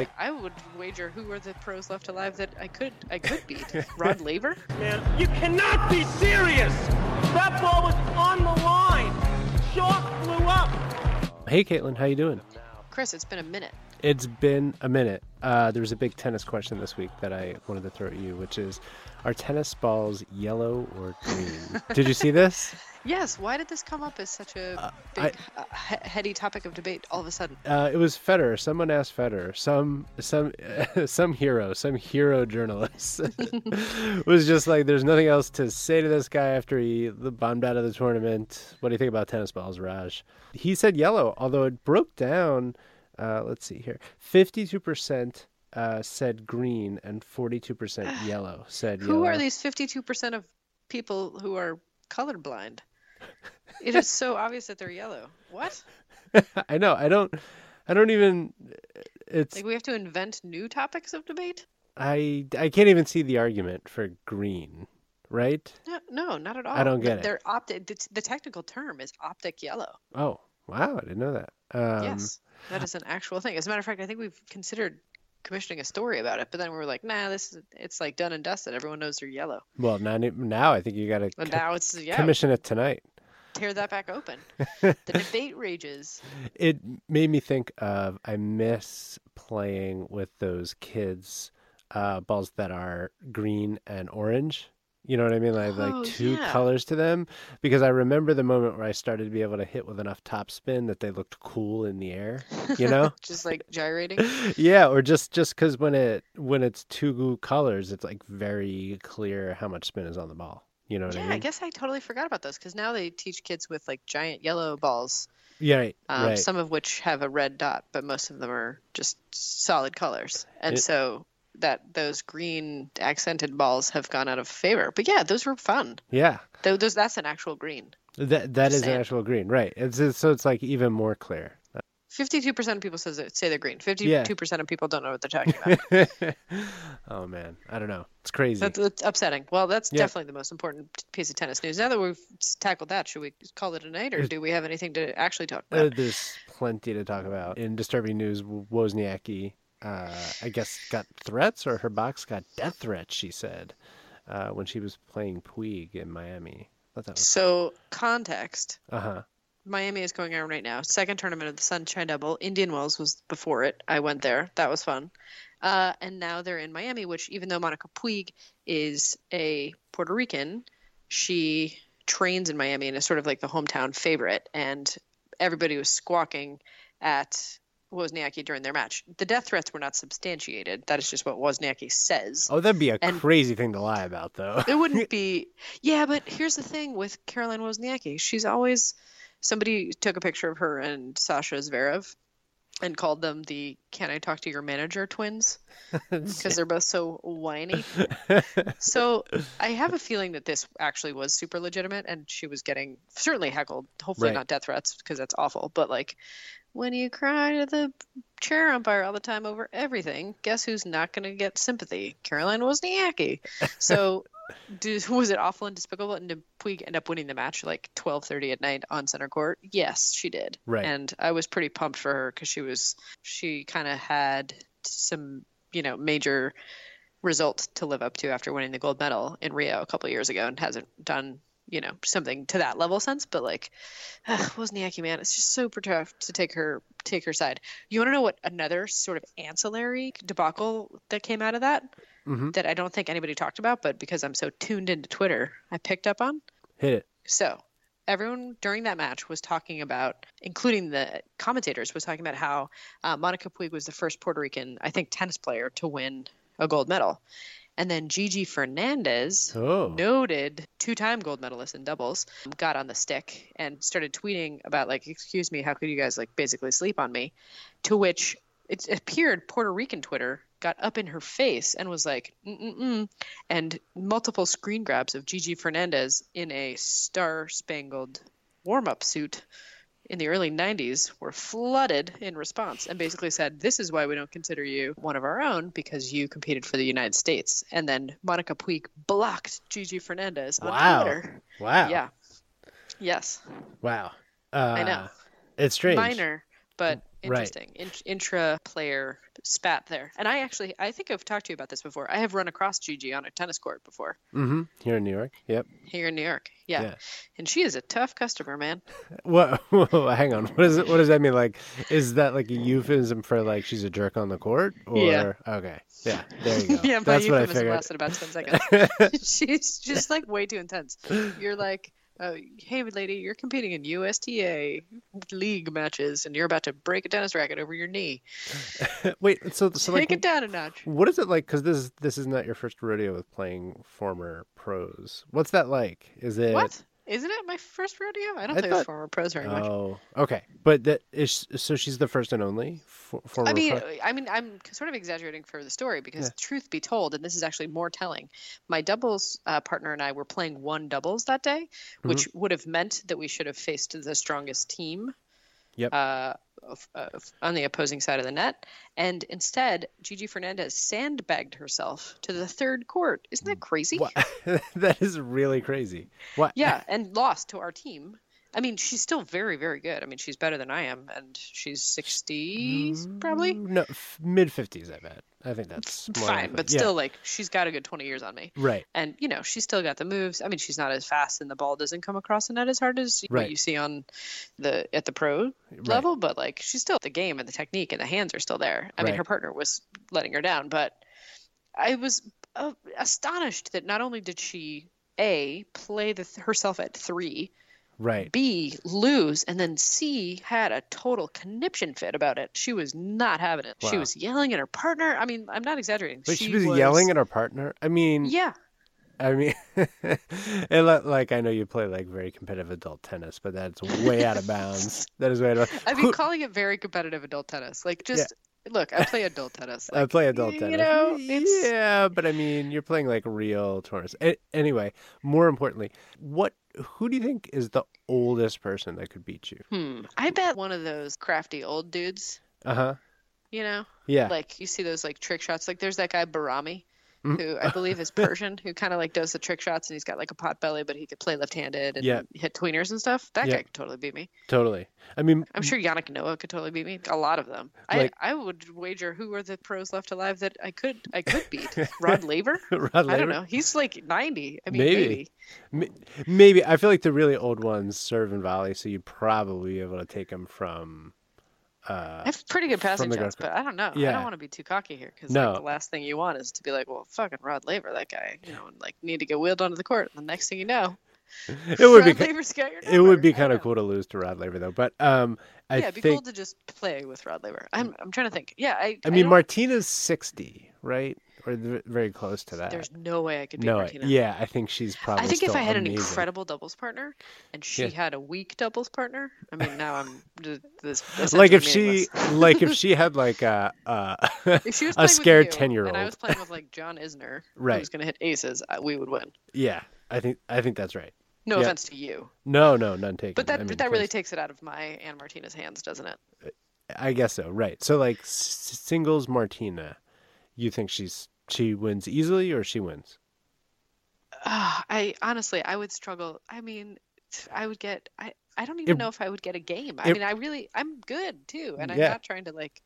like I would wager who are the pros left alive that I could I could beat. Rod Laver? Man, you cannot be serious! That ball was on the line! Chalk flew up! Hey Caitlin, how you doing? Chris, it's been a minute. It's been a minute. Uh, there was a big tennis question this week that I wanted to throw at you, which is, are tennis balls yellow or green? Did you see this? Yes, why did this come up as such a big, uh, he- heady topic of debate all of a sudden? Uh, it was Federer. Someone asked Federer. Some some some hero, some hero journalist was just like, "There's nothing else to say to this guy after he bombed out of the tournament. What do you think about tennis balls, Raj?" He said yellow, although it broke down. Uh, let's see here. Fifty-two percent uh, said green and forty-two percent yellow. Said Who yellow. are these 52% of people who are colorblind? It is so obvious that they're yellow. What? I know. I don't. I don't even. It's. Like we have to invent new topics of debate? I. I can't even see the argument for green. Right? No, no not at all. I don't get it. They're optic. The, the technical term is optic yellow. Oh wow! I didn't know that. Um, yes, that is an actual thing. As a matter of fact, I think we've considered commissioning a story about it, but then we were like, nah, this is it's like done and dusted. Everyone knows they're yellow. Well, now now I think you got to But now it's yeah, commission it tonight. Tear that back open. the debate rages. It made me think of I miss playing with those kids uh, balls that are green and orange. You know what I mean? Like Oh, like two yeah. colors to them because I remember the moment where I started to be able to hit with enough topspin that they looked cool in the air. You know? Just like gyrating. yeah, or just just because when it when it's two colors, it's like very clear how much spin is on the ball. You know Yeah, I I guess I totally forgot about those because now they teach kids with like giant yellow balls, Yeah, right, um, right. some of which have a red dot, but most of them are just solid colors. And It- so that those green accented balls have gone out of favor. But yeah, those were fun. Yeah, Though those that's an actual green. that that Just an actual green, right? It's, it's so it's like even more clear. Fifty-two percent of people says it, say they're green. Fifty-two percent of people don't know what they're talking about. oh man, I don't know. It's crazy. that's, that's upsetting. Well, that's Yeah. definitely the most important piece of tennis news. Now that we've tackled that, should we call it a night, or do we have anything to actually talk Uh, about? there's plenty to talk about. In disturbing news, Wozniacki, uh, I guess, got threats, or her box got death threats. She said uh, when she was playing Puig in Miami. I thought that was So context. uh huh. Miami is going on right now. Second tournament of the Sunshine Double. Indian Wells was before it. I went there. That was fun. Uh, and now they're in Miami, which even though Monica Puig is a Puerto Rican, she trains in Miami and is sort of like the hometown favorite. And everybody was squawking at Wozniacki during their match. The death threats were not substantiated. That is just what Wozniacki says. Oh, that'd be a And- crazy thing to lie about, though. It wouldn't be. Yeah, but here's the thing with Caroline Wozniacki. She's always somebody took a picture of her and Sasha Zverev and called them the "Can I talk to your manager?" twins because they're both so whiny. So I have a feeling that this actually was super legitimate, and she was getting certainly heckled. Hopefully Right. not death threats because that's awful. But like when you cry to the chair umpire all the time over everything, guess who's not going to get sympathy? Caroline Wozniacki. So. Do, was it awful and despicable? And did Puig end up winning the match like twelve thirty at night on center court? Yes, she did. Right. And I was pretty pumped for her because she was she kind of had some you know major result to live up to after winning the gold medal in Rio a couple of years ago and hasn't done you know something to that level since. But like, was Wozniacki, man, it's just super tough to take her take her side. You want to know what another sort of ancillary debacle that came out of that Mhm. that I don't think anybody talked about, but because I'm so tuned into Twitter, I picked up on. Hit it. So everyone during that match was talking about, including the commentators, was talking about how uh, Monica Puig was the first Puerto Rican, I think, tennis player to win a gold medal. And then Gigi Fernandez, Oh. noted two-time gold medalist in doubles, got on the stick and started tweeting about like, "Excuse me, how could you guys like basically sleep on me?" To which it appeared Puerto Rican Twitter got up in her face and was like, Mm-mm-mm, and multiple screen grabs of Gigi Fernandez in a star-spangled warm-up suit in the early 90s were flooded in response and basically said, This is why we don't consider you one of our own because you competed for the United States. And then Monica Puig blocked Gigi Fernandez on Wow. Twitter. Wow. Yeah. Yes. Wow. Uh, I know. It's strange. Minor, but Right. interesting in- intra player spat there. And I actually, I think I've talked to you about this before. I have run across Gigi on a tennis court before Mm-hmm. Here in New York. Yep. here in New York. Yeah, Yeah. and she is a tough customer, man. What? hang on. What is it? What does that mean? Like, is that like a euphemism for like she's a jerk on the court? Or Yeah. okay, yeah, there you go. yeah, my That's euphemism lasted about ten seconds. She's just like way too intense. You're like, oh, hey, lady, you're competing in USTA league matches, and you're about to break a tennis racket over your knee. Wait, so so Take like, it down a notch. what is it like? Because this is this is not your first rodeo with playing former pros. What's that like? Is it? What? Isn't it my first rodeo? I don't I play thought- with former pros very much. Oh, okay. But that is so she's the first and only for, former. I mean, pro? I mean, I'm sort of exaggerating for the story because, Yeah. truth be told, and this is actually more telling, my doubles uh, partner and I were playing one doubles that day, Mm-hmm. which would have meant that we should have faced the strongest team. Yep. Uh, of, on the opposing side of the net, and instead, Gigi Fernandez sandbagged herself to the third court. Isn't that crazy? What? that is really crazy. What? Yeah, and lost to our team. I mean, she's still very, very good. I mean, she's better than I am, and she's 60s probably. No, f- mid fifties. I bet. I think that's more Fine, but Yeah. still, like, she's got a good 20 years on me. Right. And, you know, she's still got the moves. I mean, she's not as fast, and the ball doesn't come across the net as hard as Right. what you see on the at the pro level. But, like, she's still at the game and the technique and the hands are still there. I mean, her partner was letting her down, but I was uh, astonished that not only did she, A, play the, herself at three, Right. B, lose, and then C, had a total conniption fit about it. She was not having it. She was yelling at her partner. I mean, I'm not exaggerating. But she, was, yelling at her partner. I mean, Yeah. I mean, it, like I know you play like very competitive adult tennis, but that's way out of bounds. That is way out of. bounds. I've been calling it very competitive adult tennis. Like, just look, I play adult tennis. I play adult tennis. you tennis. know, it's- yeah, but I mean, you're playing like real tournaments. A- anyway, more importantly, what? Who do you think is the oldest person that could beat you? hmm, I bet one of those crafty old dudes, Uh huh. you know, Yeah. like you see those like trick shots. Like, there's that guy Bahrami. Mm. Who I believe is Persian, who kind of like does the trick shots, and he's got like a pot belly, but he could play left-handed and Yeah. hit tweeners and stuff. That Yeah. guy could totally beat me. totally. I mean, I'm sure Yannick Noah could totally beat me. A lot of them. I, Like- I would wager who are the pros left alive that I could I could beat. Rod Laver? Rod Laver? I don't know. He's like 90. I mean, Maybe. maybe. Maybe I feel like the really old ones serve in volley, so you'd probably be able to take them from. Uh, I have pretty good passing shots, but I don't know. Yeah. I don't want to be too cocky here because No. like, the last thing you want is to be like, well, fucking Rod Laver, that guy, you know, and like need to get wheeled onto the court. And the next thing you know, it would be Rod ki- Laver's got your it would be kind of cool to lose to Rod Laver though. But um, I yeah, it'd be think cool to just play with Rod Laver. I'm I'm trying to think. Yeah, I. I mean don't- Martina's sixty, right? Or very close to that. There's no way I could beat no, Martina. yeah, I think she's probably. I think if I had an incredible doubles partner and she Yeah. had a weak doubles partner, I mean, now I'm this. like if she, like if she had like a, uh, if she was a scared 10-year-old. and I was playing with like John Isner, Right. who's going to hit aces, we would win. yeah, I think I think that's right. No Yeah. offense to you, No, no, none taken. but that I mean, that really takes it out of my and Martina's hands, doesn't it? I guess so. Right. So like singles Martina, you think she's she wins easily or she wins? Ah, I honestly, I would struggle. I mean, I would get. I I don't even It- know if I would get a game. I it- mean, I really, I'm good too, and I'm not trying to like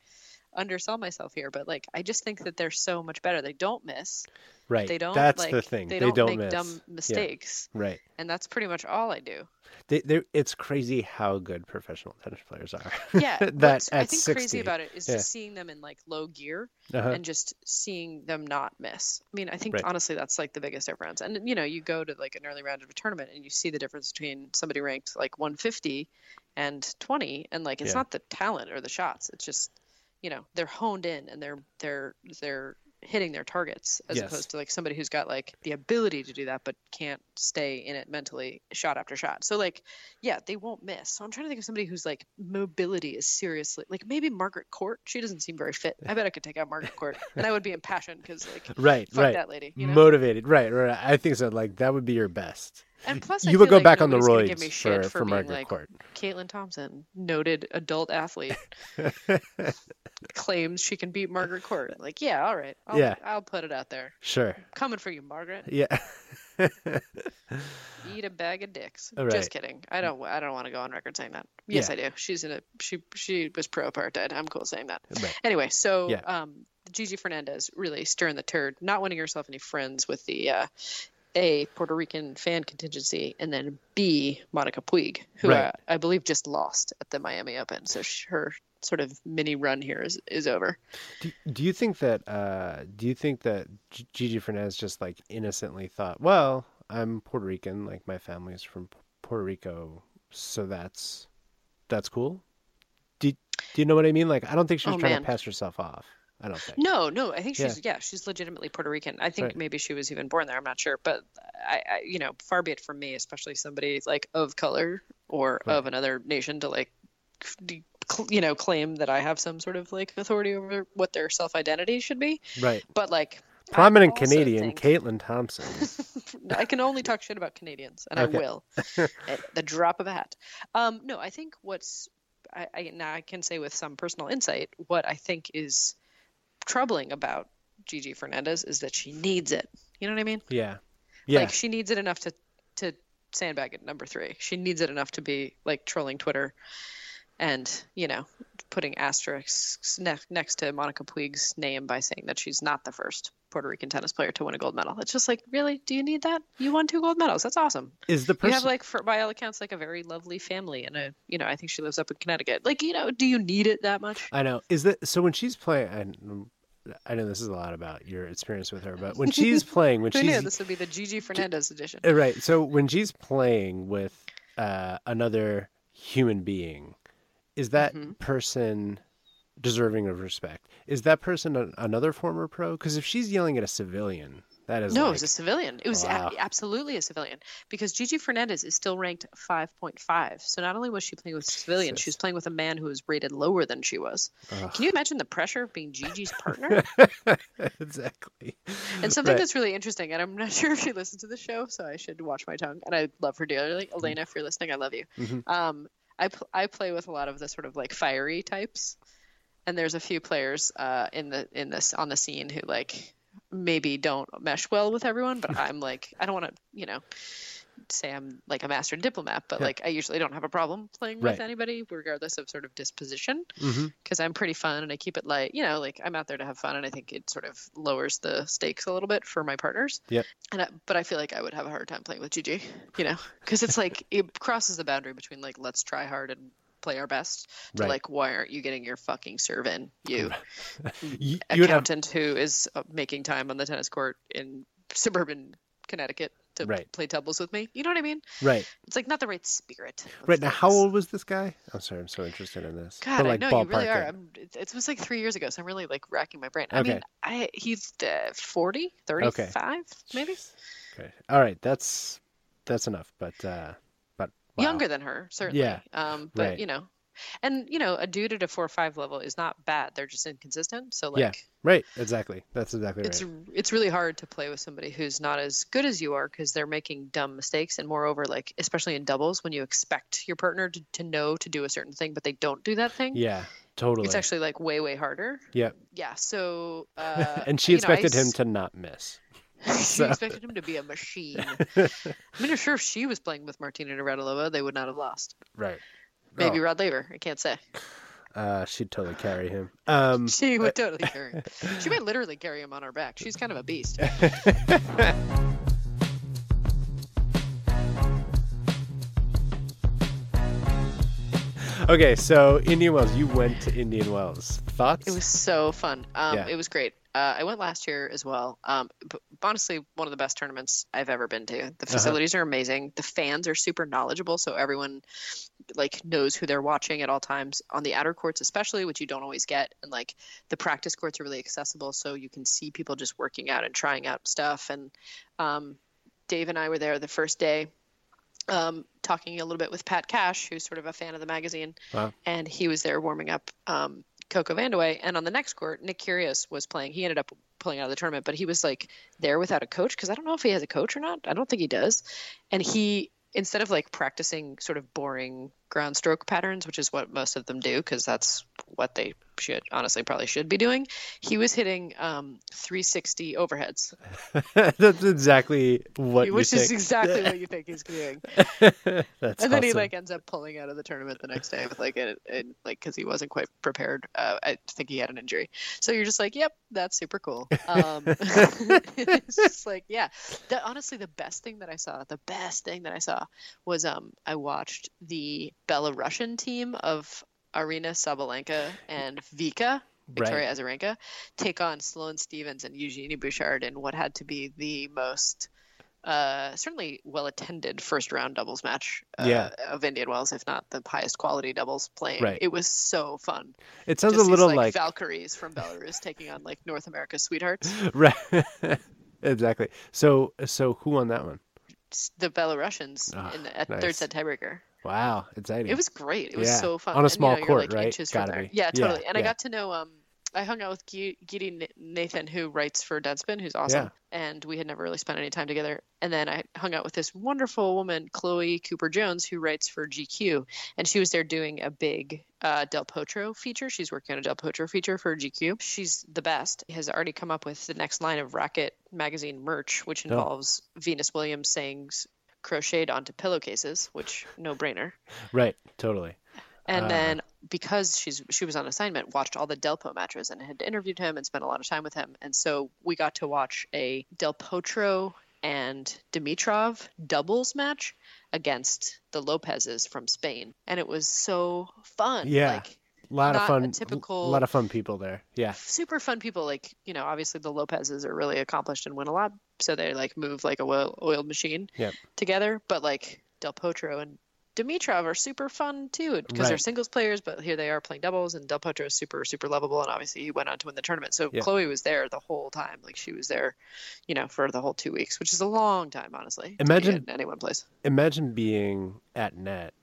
undersell myself here, but like, I just think that they're so much better. They don't miss. Right. They don't. That's like, the thing. They, They, don't, make miss. dumb Yeah, mistakes, Right. and that's pretty much all I do. They, it's crazy how good professional tennis players are. Yeah, that I think 60. crazy about it is Yeah. just seeing them in like low gear Uh-huh. and just seeing them not miss. I mean, I think Right. honestly that's like the biggest difference. And you know, you go to like an early round of a tournament and you see the difference between somebody ranked like 150 and 20, and like it's Yeah. not the talent or the shots. It's just you know they're honed in and they're they're they're hitting their targets as Yes. opposed to like somebody who's got like the ability to do that but can't stay in it mentally shot after shot. So like yeah, they won't miss. So I'm trying to think of somebody who's like mobility is seriously like maybe Margaret Court. She doesn't seem very fit. I bet I could take out Margaret Court, and I would be impassioned because like right. right. that lady. You know? Motivated. Right. Right. I think so. Like that would be your best. And plus, I you would go like back on the nobody's give me roids shit for, for, for Margaret like Court. Caitlin Thompson, noted adult athlete, claims she can beat Margaret Court. Like, yeah, all right, I'll, Yeah. I'll put it out there. Sure. Coming for you, Margaret. Yeah. Eat a bag of dicks. Right. Just kidding. I don't. I don't want to go on record saying that. Yes, Yeah. I do. She's in a. She she was pro apartheid. I'm cool saying that. Right. Anyway, so Yeah. um, Gigi Fernandez really stirring the turd, not winning herself any friends with the uh, a Puerto Rican fan contingency, and then B Monica Puig, who Right. uh, I believe just lost at the Miami Open. So sh- her sort of mini run here is is over. Do, do you think that uh, do you think that Gigi Fernandez just like innocently thought, well, I'm Puerto Rican, like my family is from Puerto Rico, so that's that's cool. Do do you know what I mean? Like, I don't think she was Oh, trying man. to pass herself off. I don't think. No, no, I think she's yeah, she's legitimately Puerto Rican. I think Right. maybe she was even born there. I'm not sure, but I, I you know, far be it from me, especially somebody like of color or Right. of another nation, to like, you know, claim that I have some sort of like authority over what their self identity should be. Right. But like, Prominent Canadian think- Caitlin Thompson. I can only talk shit about Canadians, and Okay. I will at the drop of a hat. Um, no, I think what's I, I now I can say with some personal insight what I think is troubling about Gigi Fernandez is that she needs it. You know what I mean? yeah. Yeah. Like she needs it enough to to sandbag at number three. She needs it enough to be like trolling Twitter and you know putting asterisks ne- next to Monica Puig's name by saying that she's not the first Puerto Rican tennis player to win a gold medal. It's just like, really? Do you need that? You won two gold medals. That's awesome. Is the person You have like, for, by all accounts, like a very lovely family, and a you know, I think she lives up in Connecticut. Like, you know, do you need it that much? I know. Is that so? When she's playing, and I know this is a lot about your experience with her, but when she's playing, when Who knew she's this would be the Gigi Fernandez edition? Uh, Right. So when she's playing with uh, another human being, is that Mm-hmm. person deserving of respect? Is that person a, another former pro? Because if she's yelling at a civilian, that is No, like, it was a civilian. It was a- absolutely a civilian because Gigi Fernandez is still ranked 5.5. So not only was she playing with civilians, she was playing with a man who was rated lower than she was. Ugh. Can you imagine the pressure of being Gigi's partner? exactly. And something Right. that's really interesting, and I'm not sure if she listens to the show, so I should watch my tongue. And I love her dearly, Mm-hmm. Elena. If you're listening, I love you. Mhm. Um, I pl- I play with a lot of the sort of like fiery types, and there's a few players uh, in the in this on the scene who like maybe don't mesh well with everyone. But I'm like I don't want to you know say I'm like a master diplomat, but Yeah. like I usually don't have a problem playing Right. with anybody, regardless of sort of disposition because I'm pretty fun and I keep it light. You know, like I'm out there to have fun, and I think it sort of lowers the stakes a little bit for my partners. Yep. And I, but I feel like I would have a hard time playing with Gigi. You know, because it's like it crosses the boundary between like let's try hard and play our best to Right. like why aren't you getting your fucking serve in, you You, would have accountant who is uh, making time on the tennis court in suburban Connecticut to Right. play doubles with me. You know what I mean? right. It's like not the right spirit. Right now, how old was this guy? I'm sorry, I'm so interested in this. God, But, like, I know you really are. it. I'm, it, was like three years ago, so I'm really like racking my brain. I Okay. mean, I he's uh, 40, 35, maybe Okay. All right. That's that's enough. But uh, but wow. younger than her, certainly. Yeah, Um, but right. you know, and you know, a dude at a four or five level is not bad. They're just inconsistent. So like, Yeah. Right. Exactly. That's exactly right. it's it's really hard to play with somebody who's not as good as you are because they're making dumb mistakes and moreover like especially in doubles when you expect your partner to, to know to do a certain thing but they don't do that thing Yeah. Totally. it's actually like way way harder yeah. yeah so uh, and she you know, I expected him to not miss. she So- expected him to be a machine i mean i'm sure if she was playing with martina navratilova they would not have lost Right. maybe Oh, rod laver i can't say uh, she'd totally carry him. Um, she would totally carry him she might literally carry him on her back she's kind of a beast okay, so Indian Wells, you went to Indian Wells. Thoughts? It was so fun. Um, Yeah. It was great. Uh, I went last year as well. Um, honestly, one of the best tournaments I've ever been to. Uh-huh. The facilities are amazing. The fans are super knowledgeable, so everyone like knows who they're watching at all times on the outer courts, especially, which you don't always get. And like the practice courts are really accessible, so you can see people just working out and trying out stuff. And um, Dave and I were there the first day. Um, talking a little bit with Pat Cash, who's sort of a fan of the magazine, Wow. and he was there warming up um, Coco Vandeweghe. And on the next court, Nick Kyrgios was playing. He ended up pulling out of the tournament, but he was like there without a coach because I don't know if he has a coach or not. I don't think he does. And he instead of like practicing sort of boring ground stroke patterns, which is what most of them do, because that's what they should honestly probably should be doing. He was hitting um, 360 overheads, That's exactly what which you is think. exactly what you think he's doing. That's and then he like ends up pulling out of the tournament the next day with like a, a like because he wasn't quite prepared. Uh, I think he had an injury. So you're just like, yep, that's super cool. Um, it's just like, yeah. The, honestly, the best thing that I saw, the best thing that I saw was um I watched the Belarusian team of Aryna Sabalenka and Vika. Victoria Azarenka take on Sloane Stevens and Eugenie Bouchard in what had to be the most uh, certainly well attended first round doubles match uh, Yeah. of Indian Wells, if not the highest quality doubles playing. Right. It was so fun. It sounds Just a little these, like, Valkyries from Belarus taking on like North America's sweethearts. right. exactly. So so who won that one? The Belarusians Ah, in the, at nice. third set tiebreaker. Wow, exciting. It was great. It was Yeah. so fun On a And, small you know, court, like, right? Gotta be. Yeah, Yeah, totally. and I got to know um. I hung out with G- Giri Nathan, who writes for Deadspin, who's awesome, Yeah. and we had never really spent any time together. And then I hung out with this wonderful woman, Chloe Cooper Jones, who writes for GQ, and she was there doing a big uh, Del Potro feature. She's working on a Del Potro feature for GQ. She's the best. Has already come up with the next line of Racket magazine merch, which Oh. involves Venus Williams sayings crocheted onto pillowcases, which no brainer. right, totally. And Ah. then because she's she was on assignment, watched all the Delpo matches and had interviewed him and spent a lot of time with him. And so we got to watch a Del Potro and Dimitrov doubles match against the Lopez's from Spain. And it was so fun. Yeah. Like lot of fun. typical- A lot of fun people there. Yeah. super fun people like you know obviously the lopez's are really accomplished and win a lot so they like move like a well oiled machine Yep. together but like del potro and dimitrov are super fun too because they're singles players but here they are playing doubles and del potro is super super lovable and obviously he went on to win the tournament so Yeah. chloe was there the whole time like she was there you know for the whole two weeks which is a long time honestly Imagine- in any one place Imagine being at net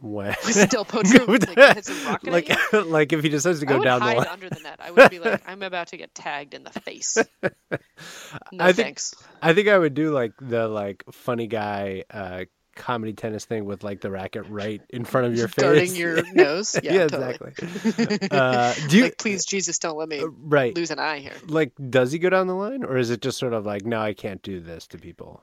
when del potro like, hits a rocket like, like if he decides to I go down the line. under the net. I would be like, I'm about to get tagged in the face. No I think- thanks. I think I would do like the like funny guy uh comedy tennis thing with like the racket right in front of your face. Darting your nose. Yeah, Yeah, totally. exactly. Uh, do you like, please, Jesus, don't let me uh, right? lose an eye here. Like, does he go down the line, or is it just sort of like, no, I can't do this to people?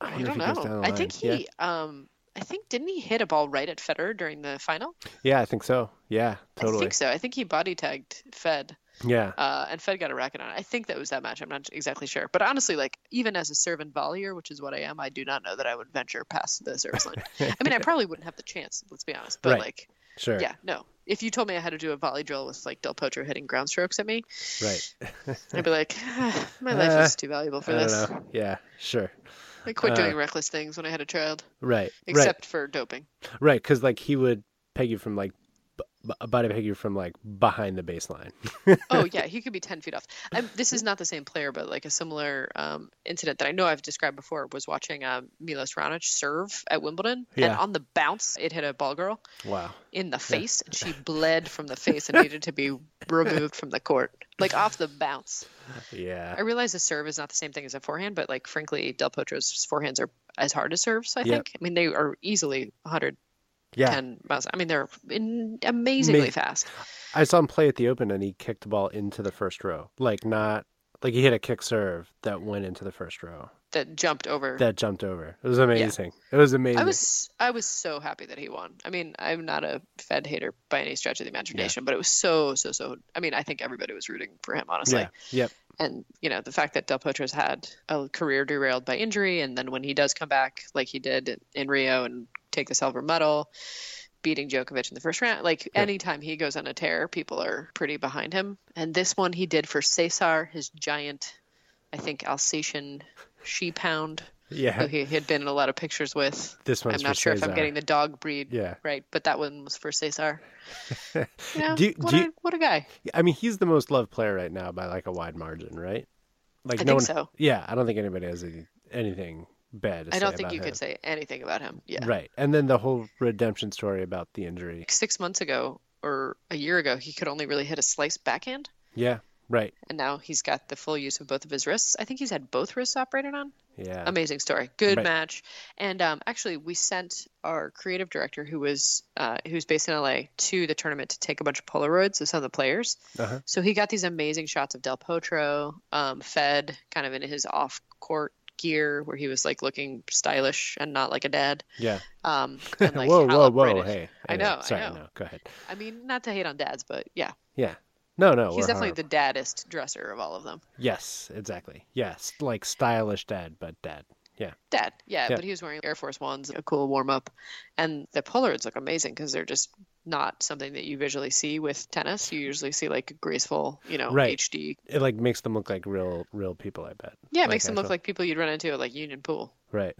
I if don't he goes down know. I think he, um, I think didn't he hit a ball right at Federer during the final? Yeah, I think so. Yeah, totally. I think so. I think he body tagged Fed, Yeah, uh, and Fed got a racket on it. I think that was that match. I'm not exactly sure, but honestly, like even as a serve and volleyer, which is what I am, I do not know that I would venture past the service line. I mean, I probably wouldn't have the chance. Let's be honest, but Right. like. sure. Yeah, no. If you told me I had to do a volley drill with like Del Potro hitting ground strokes at me, Right. I'd be like, "Ah, my life Uh, is too valuable for I don't this. know. Yeah, sure. I quit Uh, doing reckless things when I had a child, Right. except for doping. right. Right. Because like he would peg you from like b- body from like behind the baseline. oh yeah, he could be ten feet off. I'm, this is not the same player, but like a similar um, incident that I know I've described before was watching um, Milos Raonic serve at Wimbledon, and on the bounce, it hit a ball girl Wow. in the face, and she bled from the face and needed to be removed from the court, like off the bounce. Yeah. I realize a serve is not the same thing as a forehand, but like frankly, Del Potro's forehands are as hard as serves. I Yeah. think. I mean, they are easily 110 Yeah. 10 miles. I mean, they're in, amazingly Ma- fast. I saw him play at the Open and he kicked the ball into the first row. Like not like he hit a kick serve that went into the first row. That jumped over. That jumped over. It was amazing. It was amazing. I was I was so happy that he won. I mean, I'm not a Fed hater by any stretch of the imagination, but it was so so so. I mean, I think everybody was rooting for him, honestly. Yeah. Yep. And you know, the fact that Del Potro's had a career derailed by injury, and then when he does come back, like he did in Rio, and take the silver medal, beating Djokovic in the first round, like Yeah. anytime he goes on a tear, people are pretty behind him. And this one he did for Cesar, his giant, I think Alsatian she pound, Yeah. who he had been in a lot of pictures with. This one's I'm not sure if I'm getting the dog breed Yeah. right, but that one was for Cesar. You know, Do what, do a, you- what a guy. I mean, he's the most loved player right now by like a wide margin, right? Like I no think one. so. Yeah, I don't think anybody has any, anything bad to I don't think you him. could say anything about him. Yeah. Right. And then the whole redemption story about the injury. Six months ago or a year ago, he could only really hit a slice backhand. Yeah. Right. And now he's got the full use of both of his wrists. I think he's had both wrists operated on. Yeah. amazing story good Right. match and um, actually we sent our creative director who was uh, who's based in la to the tournament to take a bunch of polaroids of some of the players Uh-huh. so he got these amazing shots of del potro um, fed kind of in his off court gear where he was like looking stylish and not like a dad Yeah. um, and, like, whoa, whoa, whoa! Hey, I know, I Sorry, know. no. Go ahead. i mean not to hate on dads but yeah Yeah. No, no. he's definitely horrible. the daddest dresser of all of them Yes, exactly. Yes, like stylish dad, but dad. Yeah. Dad, yeah, Yeah. but he was wearing Air Force Ones, a cool warm up, and the Polaroids look amazing because they're just not something that you visually see with tennis. You usually see like a graceful, you know, Right. HD. It like makes them look like real, real people. I bet. Yeah, it Like makes them look like people you'd run into at like Union Pool. Right.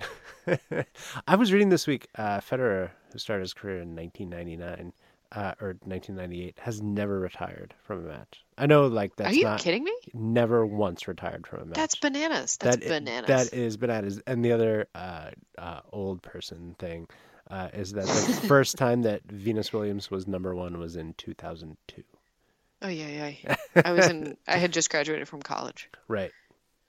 I was reading this week. Uh, Federer, who started his career in 1999 uh, or 1998, has never retired from a match. I know, like that's Are you not kidding me? never once retired from a match. That's bananas. That's That bananas. That is bananas. And the other uh, uh, old person thing uh, is that the first time that Venus Williams was number one was in 2002. oh yeah, yeah. I was in. I had just graduated from college. Right.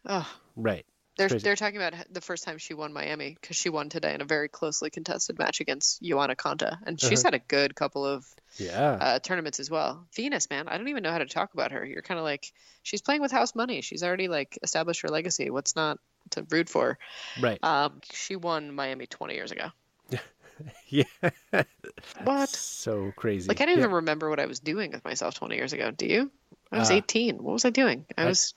Oh, Right. They're crazy. they're talking about the first time she won Miami because she won today in a very closely contested match against Johanna Konta, and she's Uh-huh. had a good couple of Yeah. uh, tournaments as well. Venus, man, I don't even know how to talk about her. You're kind of like she's playing with house money. She's already like established her legacy. What's not to root for? right. Um, she won Miami 20 years ago. yeah. What? So crazy. Like I don't Yeah. even remember what I was doing with myself 20 years ago. Do you? I was Uh, 18. What was I doing? I I- was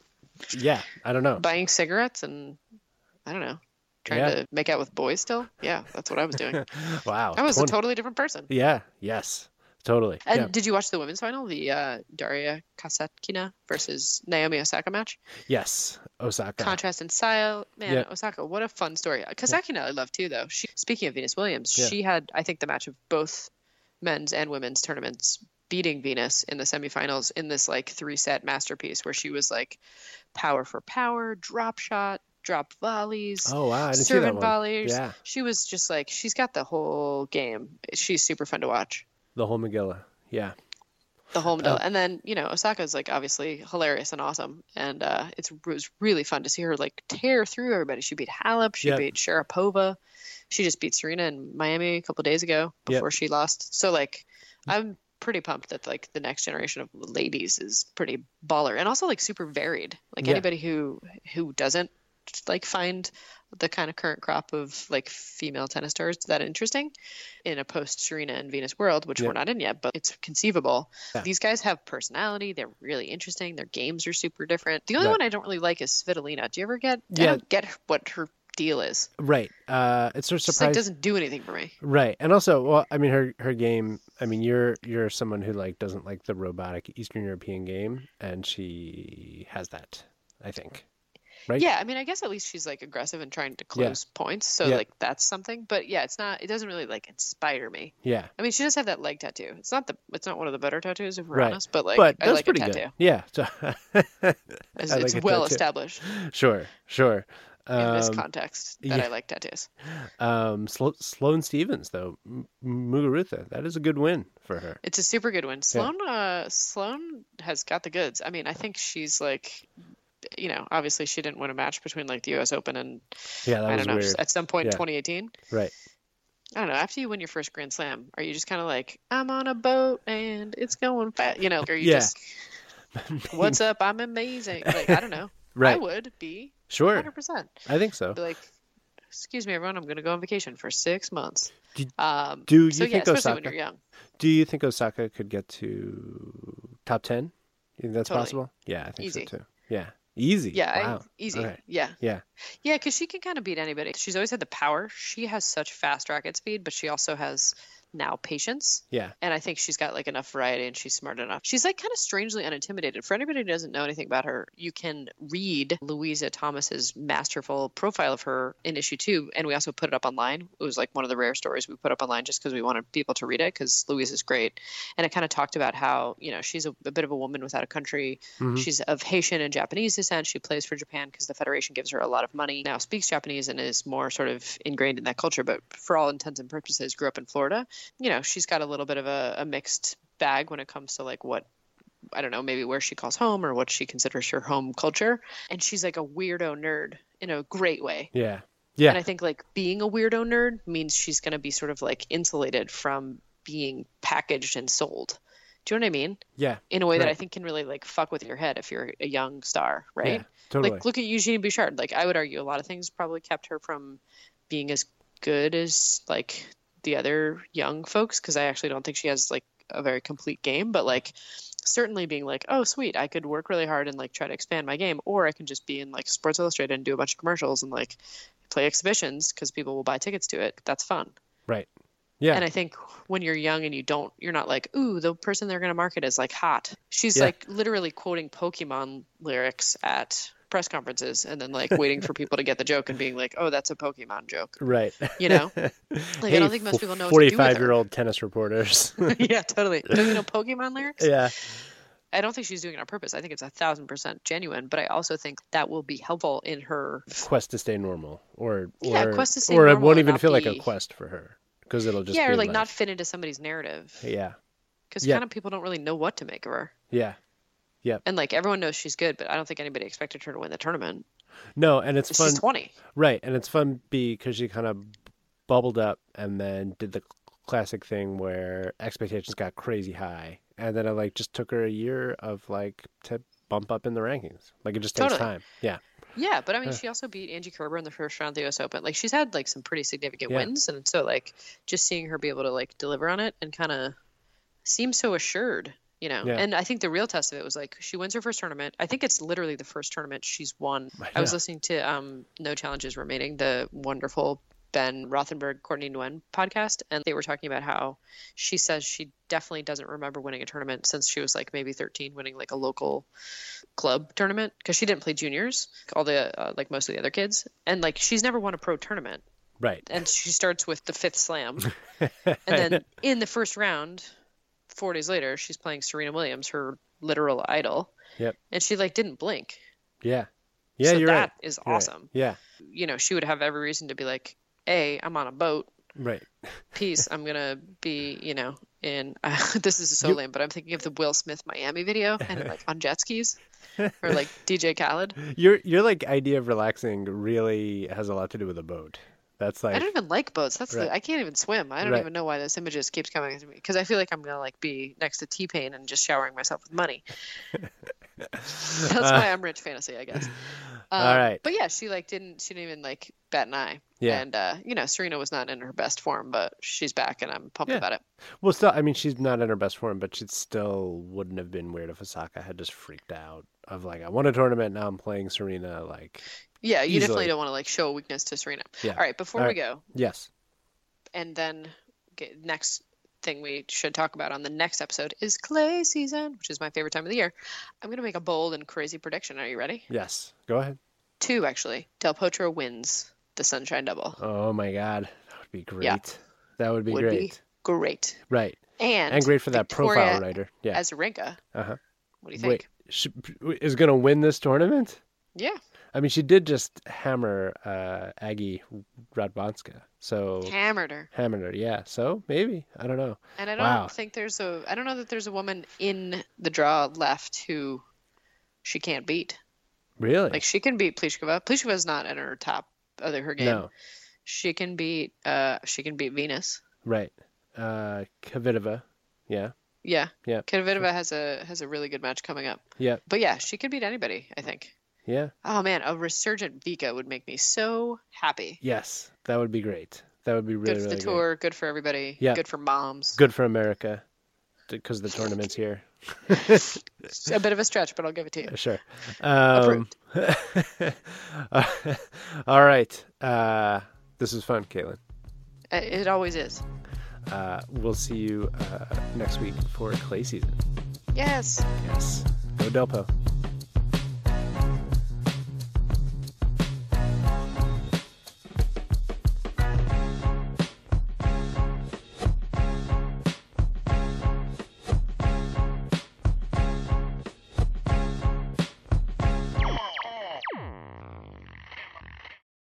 Yeah. I don't know. buying cigarettes and I don't know, trying Yeah. to make out with boys still. Yeah, that's what I was doing. wow. I was 20 a totally different person. Yeah. Yes. Totally. And yeah. did you watch the women's final, the uh, Daria Kasatkina versus Naomi Osaka match? Yes. Osaka. contrast in style. Man, Yeah. Osaka, what a fun story. Kasatkina, I love too, though. She, speaking of Venus Williams, she had, I think, the match of both men's and women's tournaments, beating Venus in the semifinals in this like three set masterpiece where she was like power for power, drop shot, drop volleys. oh wow! I didn't see that Servant volleys. Yeah. She was just like she's got the whole game. She's super fun to watch. The whole Megillah. Yeah. the whole middle. Oh. And then, you know, Osaka's like obviously hilarious and awesome. And uh, it's, it was really fun to see her like tear through everybody. She beat Halep, she Yep. beat Sharapova. She just beat Serena in Miami a couple days ago Yep. before she lost. So, like, I'm pretty pumped that like the next generation of ladies is pretty baller and also like super varied. Like Yeah. anybody who who doesn't like find the kind of current crop of like female tennis stars that interesting in a post Serena and Venus world, which Yeah. we're not in yet, but it's conceivable. Yeah. These guys have personality. They're really interesting. Their games are super different. The only Right. one I don't really like is Svitolina. Do you ever get? I Yeah. don't get what her deal is. Right. Uh, it's sort of Just like doesn't do anything for me. Right, and also, well, I mean, her her game. I mean, you're you're someone who like doesn't like the robotic Eastern European game, and she has that. I think. Right? Yeah, I mean, I guess at least she's like aggressive and trying to close points. So Yeah. like that's something. But yeah, it's not. It doesn't really like inspire me. Yeah, I mean, she does have that leg tattoo. It's not the. It's not one of the better tattoos if we're Right. honest. But like, but I that's like pretty good. Yeah, so It's, like it's well tattoo. established sure, sure. In this Um, context that yeah. I like tattoos. um, Slo- Sloane Stevens though, M- Muguruza, that is a good win for her. It's a super good one. Sloane, uh, Sloane has got the goods. I mean, I think she's like, you know, obviously she didn't win a match between like the U.S. Open and Yeah, that I don't know weird. at some point in Yeah. 2018. Right. I don't know. After you win your first Grand Slam, are you just kind of like, I'm on a boat and it's going fast? You know, or you Yeah. just, what's up? I'm amazing. Like I don't know. right. I would be Sure, 100. percent I think so. Be like, excuse me, everyone. I'm going to go on vacation for six months. Did- um, do you so yeah, think especially when Osaka- you're young. Do you think Osaka could get to top ten? You think that's Totally. possible? Yeah, I think Easy. so too. Yeah, easy. Yeah, wow. I, easy. Okay. Yeah. Yeah. Yeah, because she can kind of beat anybody. She's always had the power. She has such fast racket speed, but she also has now patience. Yeah. And I think she's got like enough variety and she's smart enough. She's like kind of strangely unintimidated. For anybody who doesn't know anything about her, you can read Louisa Thomas's masterful profile of her in issue two. And we also put it up online. It was like one of the rare stories we put up online just because we wanted people to read it because Louise is great. And it kind of talked about how, you know, she's a, a bit of a woman without a country. Mhm. She's of Haitian and Japanese descent. She plays for Japan because the Federation gives her a lot of money. Now speaks Japanese and is more sort of ingrained in that culture, but for all intents and purposes, grew up in Florida. You know, she's got a little bit of a, a mixed bag when it comes to like what I don't know, maybe where she calls home or what she considers her home culture. And she's like a weirdo nerd in a great way. Yeah. Yeah. And I think like being a weirdo nerd means she's going to be sort of like insulated from being packaged and sold. Do you know what I mean? yeah. In a way that I think can really like fuck with your head if you're a young star, right? Yeah. Totally. Like look at Eugenie Bouchard. Like I would argue a lot of things probably kept her from being as good as like the other young folks because I actually don't think she has like a very complete game, but like certainly being like, oh sweet, I could work really hard and like try to expand my game, or I can just be in like Sports Illustrated and do a bunch of commercials and like play exhibitions because people will buy tickets to it. That's fun. right. Yeah. And I think when you're young and you don't, you're not like, ooh, the person they're going to market is like hot. She's Yeah. like literally quoting Pokemon lyrics at press conferences and then like waiting for people to get the joke and being like, oh, that's a Pokemon joke. right. You know? Like, I don't think most people know what to do with her. Forty-five-year-old tennis reporters. yeah, totally. Don't you know Pokemon lyrics? yeah. I don't think she's doing it on purpose. I think it's a thousand percent genuine, but I also think that will be helpful in her. Quest to stay normal, or Yeah, quest to stay or it normal won't even feel like a quest for her because it'll just yeah, be or like not fit into somebody's narrative. Yeah. Because Yeah. kind of people don't really know what to make of her. Yeah. And like everyone knows she's good, but I don't think anybody expected her to win the tournament. No, and it's fun. She's 20. Right, and it's fun because she kind of bubbled up and then did the classic thing where expectations got crazy high, and then it like just took her a year of like to bump up in the rankings. Like it just takes time. Yeah, Yeah, but I mean, she also beat Angie Kerber in the first round of the U.S. Open. Like, she's had like some pretty significant Yeah. wins, and so like just seeing her be able to like deliver on it and kind of seem so assured, you know. Yeah. And I think the real test of it was like she wins her first tournament. I think it's literally the first tournament she's won. I, was listening to um No Challenges Remaining, the wonderful Ben Rothenberg Courtney Nguyen podcast, and they were talking about how she says she definitely doesn't remember winning a tournament since she was like maybe 13, winning like a local club tournament because she didn't play juniors, all the uh, like most of the other kids, and like she's never won a pro tournament, right. and she starts with the fifth slam, and then in the first round, four days later, she's playing Serena Williams, her literal idol, Yep. and she like didn't blink. Yeah. Yeah, so you're that right. is You're right. awesome. Yeah. You know, she would have every reason to be like, "A, I'm on a boat." Right. Peace. I'm gonna be, you know, in. Uh, this is a so lame, but I'm thinking of the Will Smith Miami video and like on jet skis, or like DJ Khaled. Your your like idea of relaxing really has a lot to do with a boat. That's like I don't even like boats. That's Right. the, I can't even swim. I don't Right. even know why this images keeps coming to me because I feel like I'm gonna like be next to T Pain and just showering myself with money. That's my I'm rich fantasy, I guess. Um, All right. But yeah, she like didn't she didn't even like bat an eye. Yeah. And uh, you know, Serena was not in her best form, but she's back and I'm pumped Yeah. about it. well, still. I mean, she's not in her best form, but she still wouldn't have been weird if Osaka had just freaked out of like, I won a tournament, now I'm playing Serena. Like, Yeah, you Easily. definitely don't want to like show a weakness to Serena. Yeah. All right, before All we go, yes, and then next thing we should talk about on the next episode is clay season, which is my favorite time of the year. I'm gonna make a bold and crazy prediction. Are you ready? yes. Go ahead. Two actually. Del Potro wins the Sunshine Double. Oh my God, that would be great. Yeah. That would be Would great. be great. Right, And and great for that Victoria profile writer. Yeah. Azarenka. Uh-huh. What do you think? Wait, she, is gonna win this tournament? Yeah. I mean, she did just hammer uh, Aggie Radwanska, so Hammered her. hammered her. Yeah, so maybe I don't know. And I don't Wow. think there's a I don't know that there's a woman in the draw left who she can't beat. Really? Like she can beat Pliskova. Pliskova's not in her top of her game. no, She can beat uh she can beat Venus. right? Uh, Kvitova. Yeah, Yeah. Yeah. Kvitova has a has a really good match coming up. yeah, But yeah, she could beat anybody, I think. yeah. Oh man, a resurgent Vika would make me so happy. Yes, that would be great. That would be really, good for really the great. tour, good for everybody. Yeah. Good for moms. Good for America, because the tournament's here. A bit of a stretch, but I'll give it to you. Sure. Um, all right. Uh, this was fun, Caitlin. It always is. Uh, we'll see you uh, next week for clay season. Yes. Yes. Go Delpo.